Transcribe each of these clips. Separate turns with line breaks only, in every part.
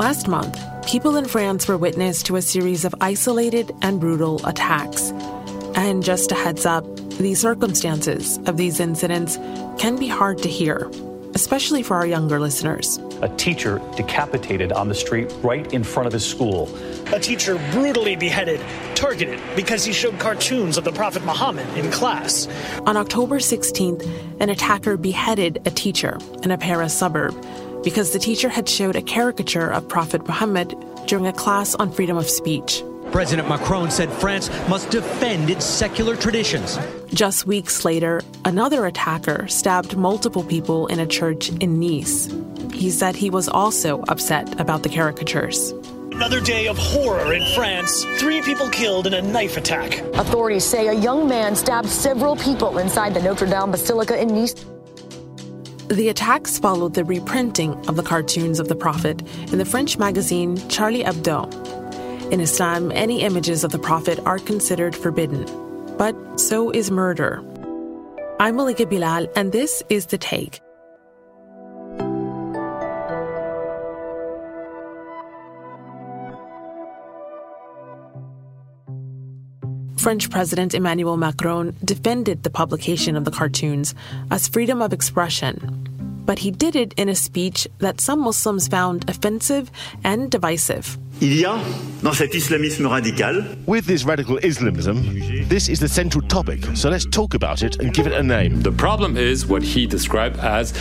Last month, people in France were witness to a series of isolated and brutal attacks. And just a heads up, the circumstances of these incidents can be hard to hear, especially for our younger listeners.
A teacher decapitated on the street right in front of his school.
A teacher brutally beheaded, targeted because he showed cartoons of the Prophet Muhammad in class.
On October 16th, an attacker beheaded a teacher in a Paris suburb because the teacher had showed a caricature of Prophet Muhammad during a class on freedom of speech.
President Macron said France must defend its secular traditions.
Just weeks later, another attacker stabbed multiple people in a church in Nice. He said he was also upset about the caricatures.
Another day of horror in France. Three people killed in a knife attack.
Authorities say a young man stabbed several people inside the Notre Dame Basilica in Nice.
The attacks followed the reprinting of the cartoons of the Prophet in the French magazine Charlie Hebdo. In Islam, any images of the Prophet are considered forbidden, but so is murder. I'm Malika Bilal, and this is The Take. French President Emmanuel Macron defended the publication of the cartoons as freedom of expression. But he did it in a speech that some Muslims found offensive and divisive.
Il y a, dans cet islamisme radical,
With this radical Islamism, this is the central topic, so let's talk about it and give it a name.
The problem is what he described as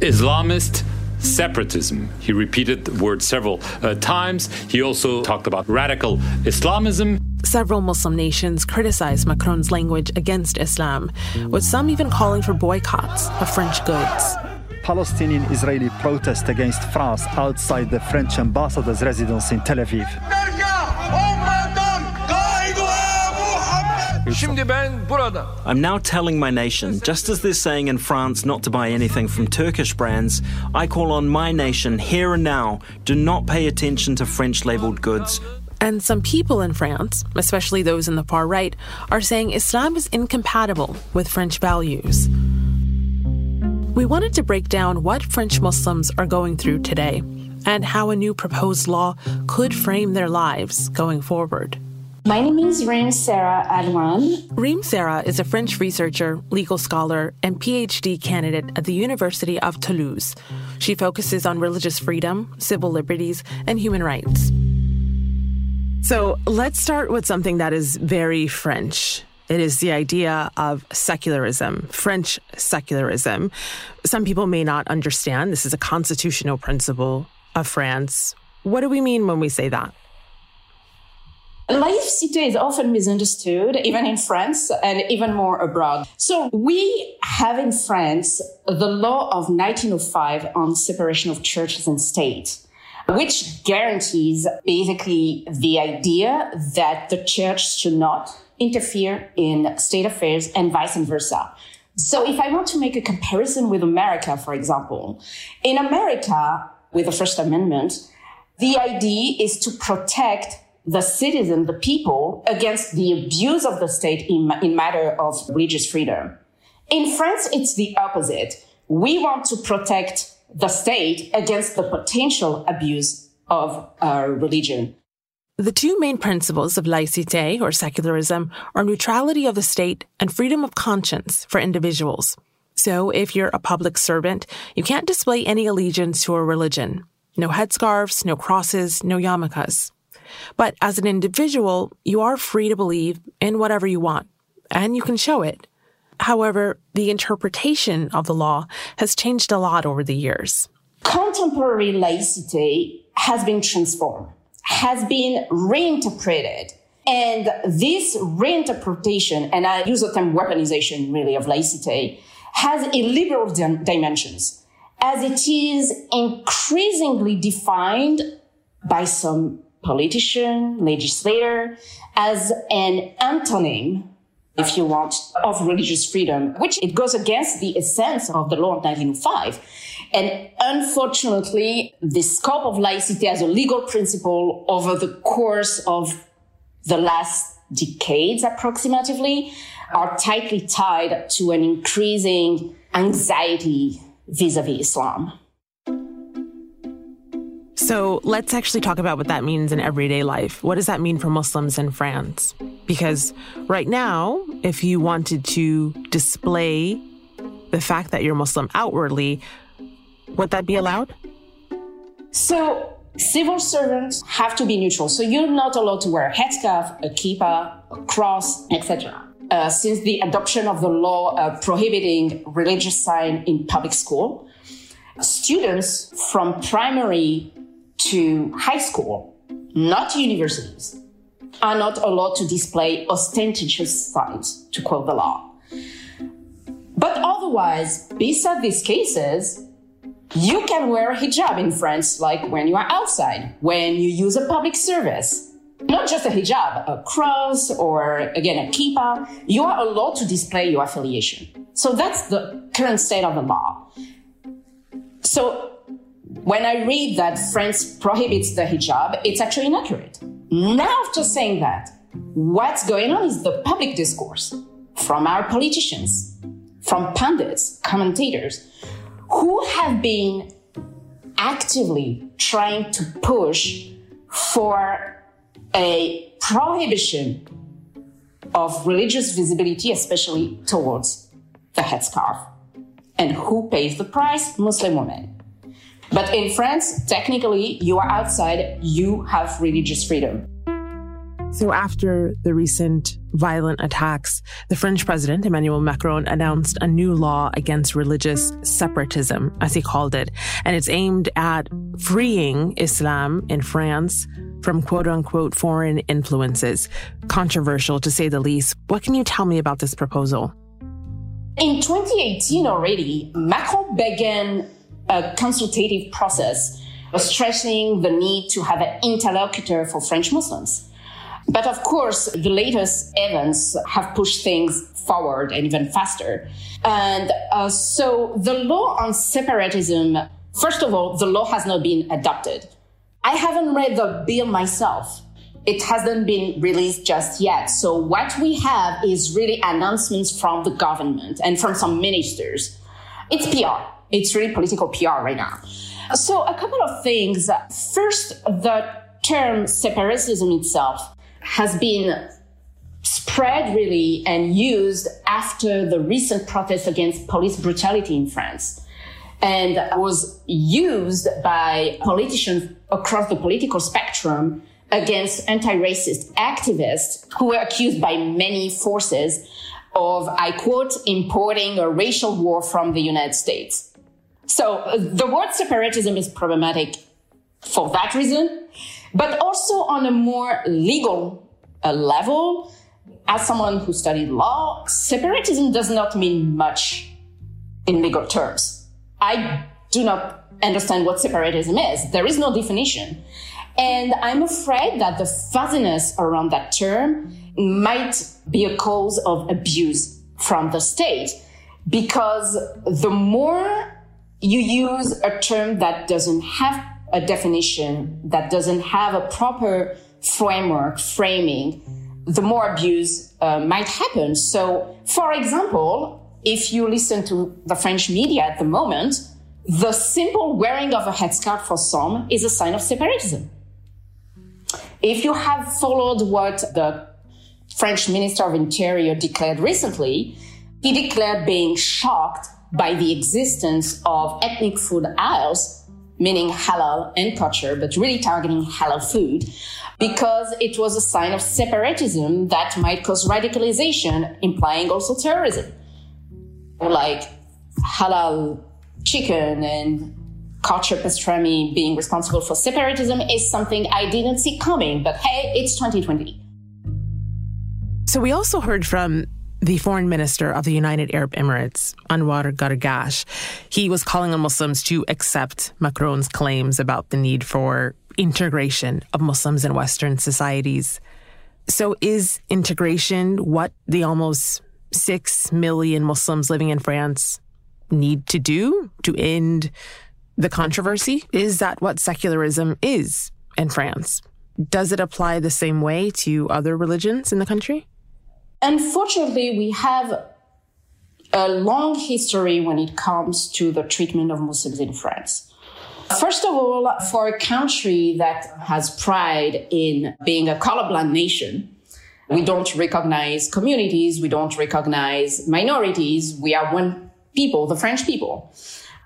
Islamist separatism. He repeated the word several uh, times. He also talked about radical Islamism.
Several Muslim nations criticized Macron's language against Islam, with some even calling for boycotts of French goods.
Palestinian Israeli protest against France outside the French ambassador's residence in Tel Aviv.
Şimdi ben burada.
I'm now telling my nation, just as they're saying in France not to buy anything from Turkish brands, I call on my nation here and now do not pay attention to French labeled goods.
And some people in France, especially those in the far right, are saying Islam is incompatible with French values. We wanted to break down what French Muslims are going through today and how a new proposed law could frame their lives going forward.
My name is Rim Sarah Alouane.
Rim Sarah is a French researcher, legal scholar, and PhD candidate at the University of Toulouse. She focuses on religious freedom, civil liberties, and human rights. So let's start with something that is very French. It is the idea of secularism, French secularism. Some people may not understand this is a constitutional principle of France. What do we mean when we say that?
Laïcité is often misunderstood, even in France and even more abroad. So we have in France the law of 1905 on separation of churches and state, which guarantees basically the idea that the church should not interfere in state affairs and vice versa. So if I want to make a comparison with America, for example, in America, with the First Amendment, the idea is to protect the citizen, the people, against the abuse of the state in, in matter of religious freedom. In France, it's the opposite. We want to protect the state against the potential abuse of uh, religion.
The two main principles of laïcité or secularism are neutrality of the state and freedom of conscience for individuals. So if you're a public servant, you can't display any allegiance to a religion. No headscarves, no crosses, no yarmulkes. But as an individual, you are free to believe in whatever you want, and you can show it. However, the interpretation of the law has changed a lot over the years.
Contemporary laicity has been transformed, has been reinterpreted. And this reinterpretation, and I use the term weaponization really of laicity, has illiberal dim- dimensions as it is increasingly defined by some politician, legislator, as an antonym, if you want, of religious freedom, which it goes against the essence of the law of 1905. And unfortunately, the scope of laicity as a legal principle over the course of the last decades approximately are tightly tied to an increasing anxiety vis-a-vis Islam.
So let's actually talk about what that means in everyday life. What does that mean for Muslims in France? Because right now, if you wanted to display the fact that you're Muslim outwardly, would that be allowed?
So civil servants have to be neutral. So you're not allowed to wear a headscarf, a kippah, a cross, etc. Uh, since the adoption of the law uh, prohibiting religious sign in public school, students from primary to high school, not universities, are not allowed to display ostentatious signs, to quote the law. But otherwise, beside these cases, you can wear a hijab in France, like when you are outside, when you use a public service. Not just a hijab, a cross, or again, a kippah. You are allowed to display your affiliation. So that's the current state of the law. So when I read that France prohibits the hijab, it's actually inaccurate. Now, after saying that, what's going on is the public discourse from our politicians, from pundits, commentators, who have been actively trying to push for a prohibition of religious visibility, especially towards the headscarf. And who pays the price? Muslim women. But in France, technically, you are outside, you have religious freedom.
So, after the recent violent attacks, the French president, Emmanuel Macron, announced a new law against religious separatism, as he called it. And it's aimed at freeing Islam in France from quote unquote foreign influences. Controversial to say the least. What can you tell me about this proposal?
In 2018 already, Macron began a consultative process stressing the need to have an interlocutor for French Muslims. But of course, the latest events have pushed things forward and even faster. And uh, so the law on separatism, first of all, the law has not been adopted. I haven't read the bill myself. It hasn't been released just yet. So what we have is really announcements from the government and from some ministers. It's PR. It's really political PR right now. So a couple of things. First, the term separatism itself has been spread really and used after the recent protests against police brutality in France and was used by politicians across the political spectrum against anti-racist activists who were accused by many forces of, I quote, importing a racial war from the United States. So uh, the word separatism is problematic for that reason, but also on a more legal uh, level. As someone who studied law, separatism does not mean much in legal terms. I do not understand what separatism is. There is no definition. And I'm afraid that the fuzziness around that term might be a cause of abuse from the state because the more you use a term that doesn't have a definition, that doesn't have a proper framework, framing, the more abuse uh, might happen. So, for example, if you listen to the French media at the moment, the simple wearing of a headscarf for some is a sign of separatism. If you have followed what the French Minister of Interior declared recently, he declared being shocked by the existence of ethnic food aisles, meaning halal and kosher, but really targeting halal food, because it was a sign of separatism that might cause radicalization, implying also terrorism. Like halal chicken and kosher pastrami being responsible for separatism is something I didn't see coming, but hey, it's 2020.
So we also heard from the foreign minister of the United Arab Emirates, Anwar Gargash. He was calling on Muslims to accept Macron's claims about the need for integration of Muslims in Western societies. So is integration what the almost 6 million Muslims living in France need to do to end the controversy? Is that what secularism is in France? Does it apply the same way to other religions in the country?
Unfortunately, we have a long history when it comes to the treatment of Muslims in France. First of all, for a country that has pride in being a colorblind nation, we don't recognize communities, we don't recognize minorities. We are one people, the French people.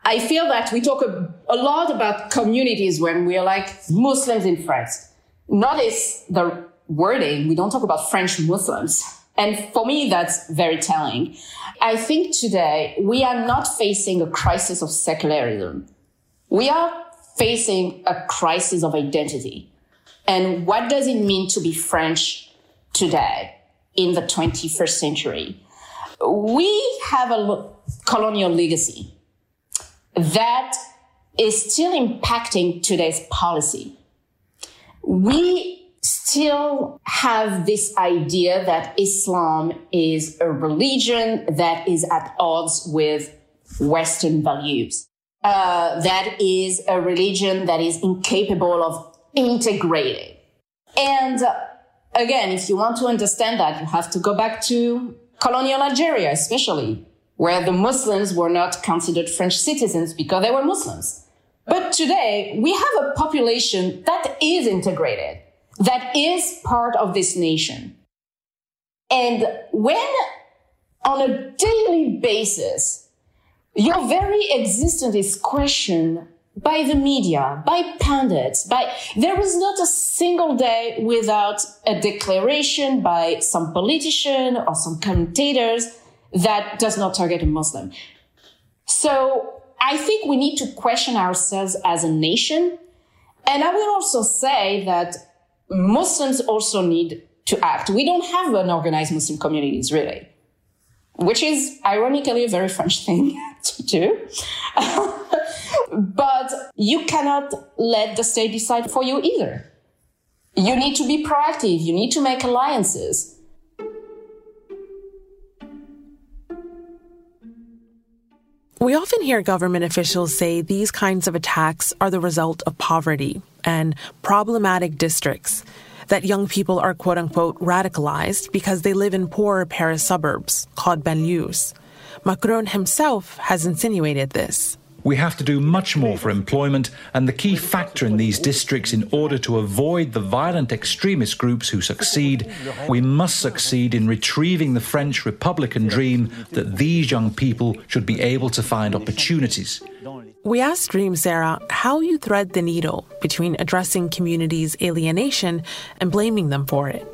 I feel that we talk a, a lot about communities when we are like Muslims in France. Notice the wording. We don't talk about French Muslims. And for me, that's very telling. I think today we are not facing a crisis of secularism. We are facing a crisis of identity. And what does it mean to be French today in the 21st century? We have a colonial legacy that is still impacting today's policy. We still have this idea that Islam is a religion that is at odds with Western values. Uh, that is a religion that is incapable of integrating. And uh, again, if you want to understand that, you have to go back to colonial Algeria, especially, where the Muslims were not considered French citizens because they were Muslims. But today, we have a population that is integrated, that is part of this nation. And when on a daily basis, your very existence is questioned by the media, by pundits, by, there is not a single day without a declaration by some politician or some commentators that does not target a Muslim. So I think we need to question ourselves as a nation. And I will also say that Muslims also need to act. We don't have an organized Muslim communities, really which is ironically a very French thing to do. but you cannot let the state decide for you either. You need to be proactive. You need to make alliances.
We often hear government officials say these kinds of attacks are the result of poverty and problematic districts that young people are quote unquote radicalized because they live in poorer Paris suburbs called banlieues. Macron himself has insinuated this.
We have to do much more for employment, and the key factor in these districts in order to avoid the violent extremist groups who succeed, we must succeed in retrieving the French Republican dream that these young people should be able to find opportunities.
We asked Rim Sarah how you thread the needle between addressing communities' alienation and blaming them for it.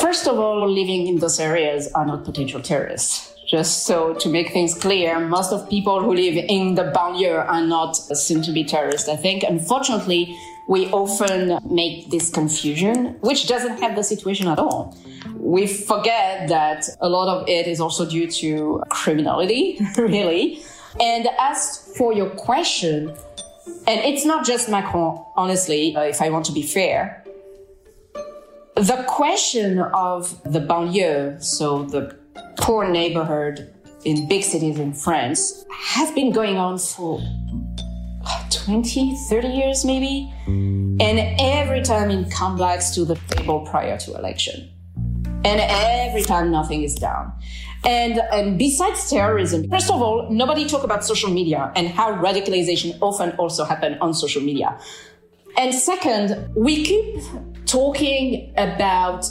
First of all, living in those areas are not potential terrorists. Just so to make things clear, most of people who live in the banlieue are not seen to be terrorists. I think, unfortunately, we often make this confusion, which doesn't help the situation at all. We forget that a lot of it is also due to criminality, really. And as for your question, and it's not just Macron, honestly, uh, if I want to be fair. The question of the banlieue, so the poor neighborhood in big cities in France, has been going on for 20, 30 years maybe. And every time it comes back to the table prior to election. And every time nothing is done. And, and besides terrorism, first of all, nobody talk about social media and how radicalization often also happen on social media. And second, we keep talking about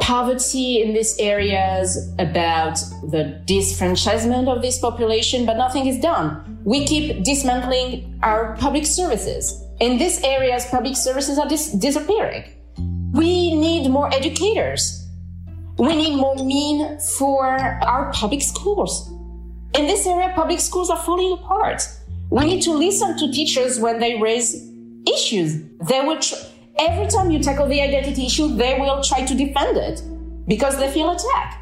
poverty in these areas, about the disfranchisement of this population, but nothing is done. We keep dismantling our public services. In these areas, public services are dis- disappearing. We need more educators we need more mean for our public schools. In this area, public schools are falling apart. We need to listen to teachers when they raise issues. They will tr- every time you tackle the identity issue, they will try to defend it because they feel attacked.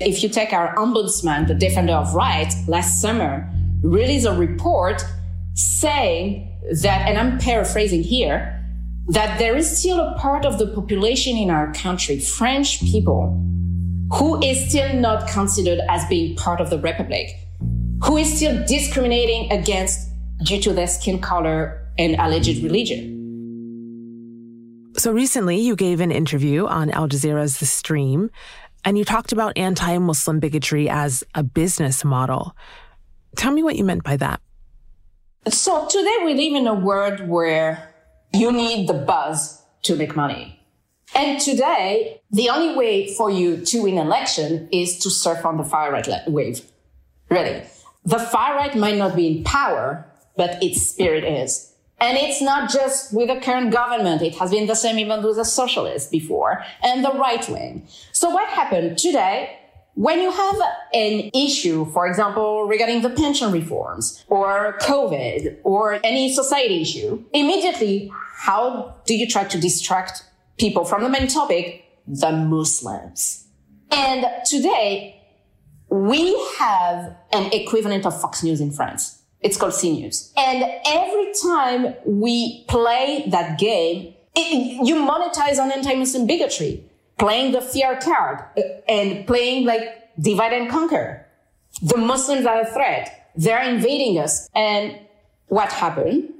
If you take our ombudsman, the defender of rights, last summer released a report saying that, and I'm paraphrasing here, that there is still a part of the population in our country, French people, who is still not considered as being part of the Republic, who is still discriminating against due to their skin color and alleged religion.
So recently, you gave an interview on Al Jazeera's The Stream, and you talked about anti Muslim bigotry as a business model. Tell me what you meant by that.
So today we live in a world where you need the buzz to make money. And today, the only way for you to win an election is to surf on the far right wave. Really. The far right might not be in power, but its spirit is. And it's not just with the current government. It has been the same even with the socialists before and the right wing. So what happened today? When you have an issue, for example, regarding the pension reforms or COVID or any society issue, immediately, how do you try to distract people from the main topic? The Muslims. And today, we have an equivalent of Fox News in France. It's called CNews. And every time we play that game, it, you monetize on anti-Muslim bigotry, playing the fear card uh, and playing like divide and conquer. The Muslims are a threat. They're invading us. And what happened?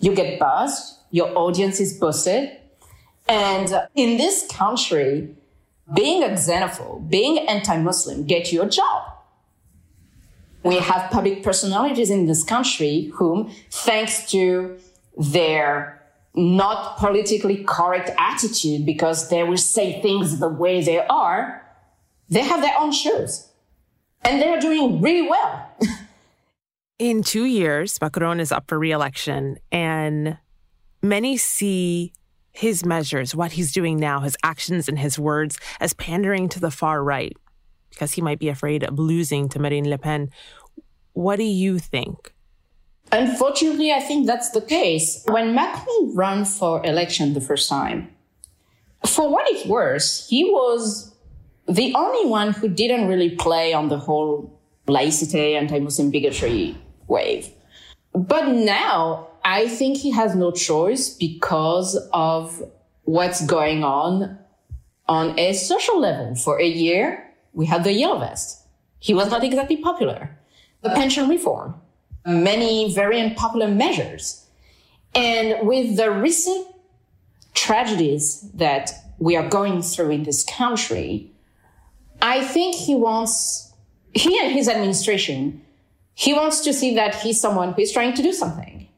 You get buzzed. Your audience is boosted. And in this country, being a xenophobe, being anti-Muslim, get you a job we have public personalities in this country whom, thanks to their not politically correct attitude because they will say things the way they are, they have their own shows. And they're doing really well.
in two years, Macron is up for reelection, and many see his measures, what he's doing now, his actions and his words, as pandering to the far right because he might be afraid of losing to Marine Le Pen. What do you think?
Unfortunately, I think that's the case. When Macron ran for election the first time, for what it's worth, he was the only one who didn't really play on the whole laicite, anti-Muslim bigotry wave. But now I think he has no choice because of what's going on on a social level. For a year, we had the yellow vest. He was not exactly popular. The pension reform, many very unpopular measures. And with the recent tragedies that we are going through in this country, I think he wants, he and his administration, he wants to see that he's someone who is trying to do something.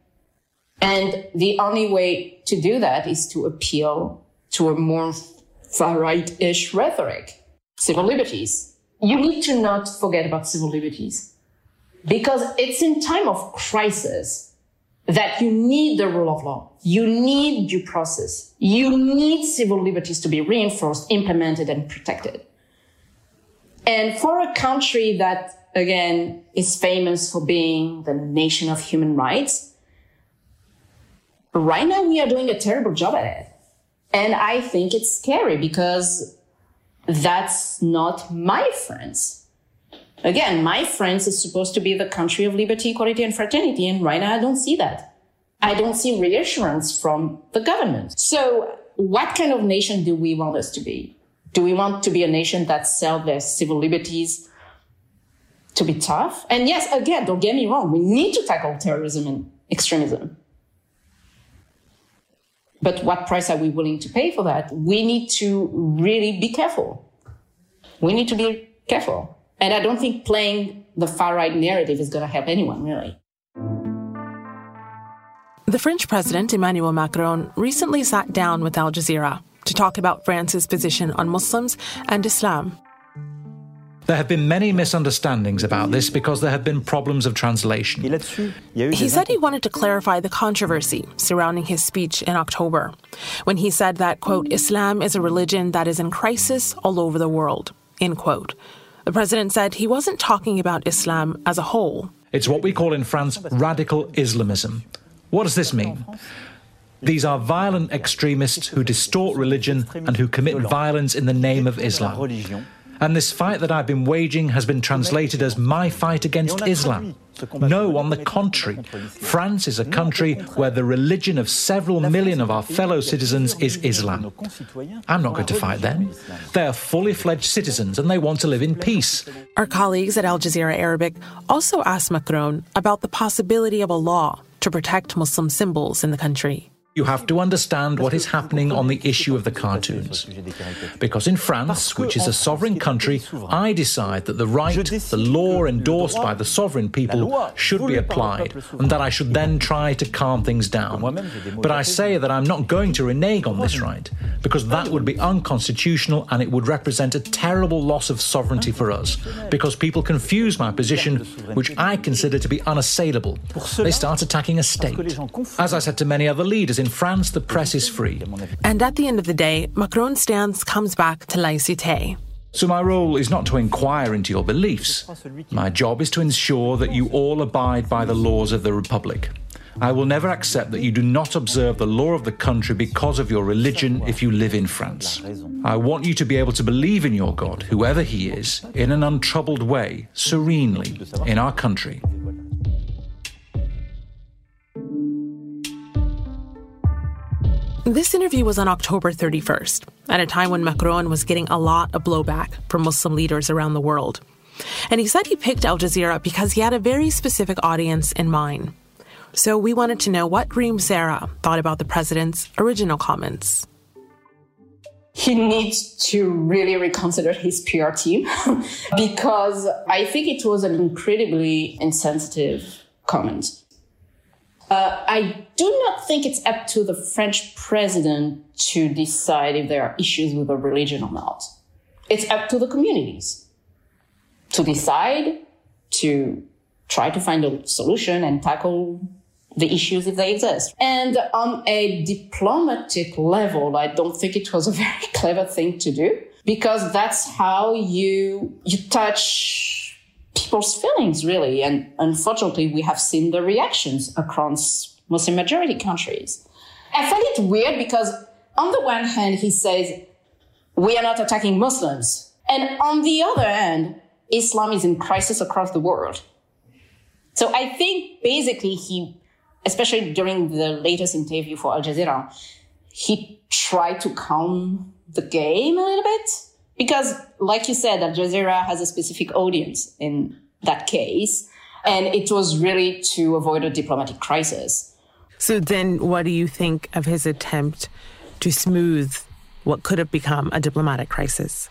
And the only way to do that is to appeal to a more far right-ish rhetoric civil liberties. You need to not forget about civil liberties because it's in time of crisis that you need the rule of law. You need due process. You need civil liberties to be reinforced, implemented and protected. And for a country that again is famous for being the nation of human rights, right now we are doing a terrible job at it. And I think it's scary because that's not my France. Again, my France is supposed to be the country of liberty, equality, and fraternity. And right now, I don't see that. I don't see reassurance from the government. So what kind of nation do we want us to be? Do we want to be a nation that sells their civil liberties to be tough? And yes, again, don't get me wrong. We need to tackle terrorism and extremism. But what price are we willing to pay for that? We need to really be careful. We need to be careful. And I don't think playing the far right narrative is going to help anyone, really.
The French president, Emmanuel Macron, recently sat down with Al Jazeera to talk about France's position on Muslims and Islam.
There have been many misunderstandings about this because there have been problems of translation.
He said he wanted to clarify the controversy surrounding his speech in October when he said that, quote, Islam is a religion that is in crisis all over the world, end quote. The president said he wasn't talking about Islam as a whole.
It's what we call in France radical Islamism. What does this mean? These are violent extremists who distort religion and who commit violence in the name of Islam. And this fight that I've been waging has been translated as my fight against Islam. No, on the contrary. France is a country where the religion of several million of our fellow citizens is Islam. I'm not going to fight them. They are fully fledged citizens and they want to live in peace.
Our colleagues at Al Jazeera Arabic also asked Macron about the possibility of a law to protect Muslim symbols in the country.
You have to understand what is happening on the issue of the cartoons. Because in France, which is a sovereign country, I decide that the right, the law endorsed by the sovereign people should be applied, and that I should then try to calm things down. But I say that I'm not going to renege on this right, because that would be unconstitutional and it would represent a terrible loss of sovereignty for us, because people confuse my position, which I consider to be unassailable. They start attacking a state. As I said to many other leaders, in France, the press is free.
And at the end of the day, Macron's stance comes back to laïcité.
So, my role is not to inquire into your beliefs. My job is to ensure that you all abide by the laws of the Republic. I will never accept that you do not observe the law of the country because of your religion if you live in France. I want you to be able to believe in your God, whoever he is, in an untroubled way, serenely, in our country.
This interview was on October 31st, at a time when Macron was getting a lot of blowback from Muslim leaders around the world. And he said he picked Al Jazeera because he had a very specific audience in mind. So we wanted to know what Rim Sarah thought about the president's original comments.
He needs to really reconsider his PR team because I think it was an incredibly insensitive comment. Uh, I do not think it's up to the French president to decide if there are issues with the religion or not. It's up to the communities to decide, to try to find a solution and tackle the issues if they exist. And on a diplomatic level, I don't think it was a very clever thing to do because that's how you, you touch people's feelings, really. And unfortunately, we have seen the reactions across Muslim majority countries. I find it weird because on the one hand, he says, we are not attacking Muslims. And on the other hand, Islam is in crisis across the world. So I think basically he, especially during the latest interview for Al Jazeera, he tried to calm the game a little bit because, like you said, Al Jazeera has a specific audience in that case. And it was really to avoid a diplomatic crisis.
So then, what do you think of his attempt to smooth what could have become a diplomatic crisis?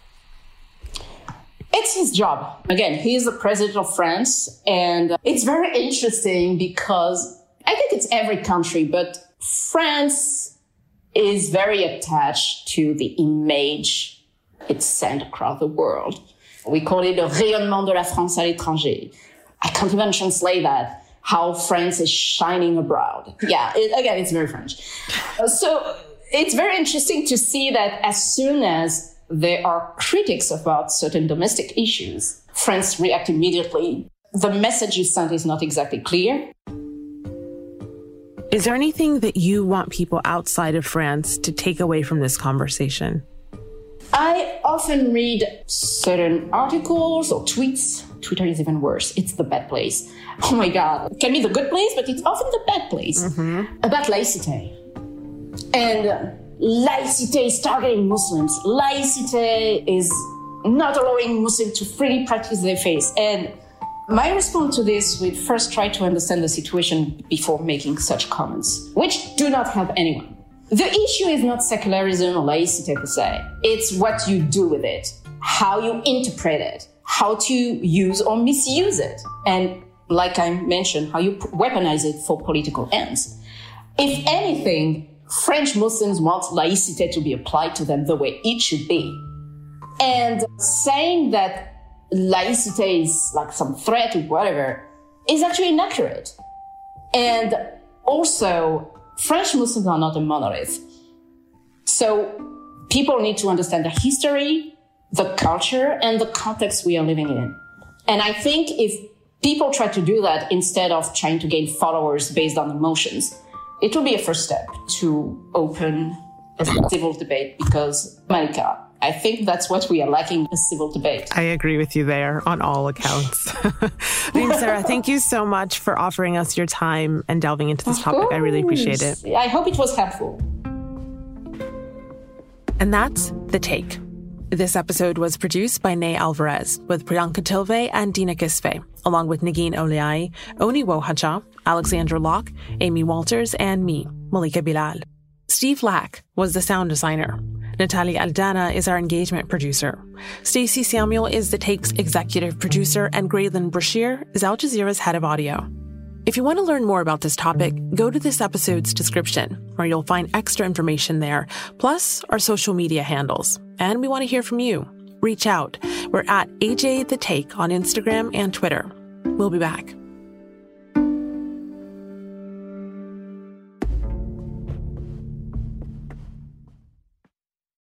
It's his job. Again, he is the president of France. And it's very interesting because I think it's every country, but France is very attached to the image it's sent across the world. We call it le rayonnement de la France à l'étranger. I can't even translate that. How France is shining abroad. Yeah, it, again, it's very French. Uh, so it's very interesting to see that as soon as there are critics about certain domestic issues, France react immediately. The message you sent is not exactly clear.
Is there anything that you want people outside of France to take away from this conversation?
I often read certain articles or tweets. Twitter is even worse. It's the bad place. Oh my God. It can be the good place, but it's often the bad place mm-hmm. about laïcité. And laïcité is targeting Muslims. Laïcité is not allowing Muslims to freely practice their faith. And my response to this would first try to understand the situation before making such comments, which do not help anyone. The issue is not secularism or laicity per se. It's what you do with it, how you interpret it, how to use or misuse it. And like I mentioned, how you weaponize it for political ends. If anything, French Muslims want laicite to be applied to them the way it should be. And saying that laicite is like some threat or whatever is actually inaccurate. And also, French Muslims are not a monolith. So people need to understand the history, the culture, and the context we are living in. And I think if people try to do that instead of trying to gain followers based on emotions, it will be a first step to open a civil debate because, Malika, I think that's what we are lacking in a civil debate.
I agree with you there on all accounts. Sarah, thank you so much for offering us your time and delving into this of topic. Course. I really appreciate it.
I hope it was helpful.
And that's The Take. This episode was produced by Ney Alvarez with Priyanka Tilve and Dina Kesbeh, along with Negin Owliaei, Oni Wohacha, Alexandra Locke, Amy Walters, and me, Malika Bilal. Steve Lack was the sound designer. Natalia Aldana is our engagement producer. Stacey Samuel is The Take's executive producer, and Graelyn Brashear is Al Jazeera's head of audio. If you want to learn more about this topic, go to this episode's description, where you'll find extra information there, plus our social media handles. And we want to hear from you. Reach out. We're at AJ The Take on Instagram and Twitter. We'll be back.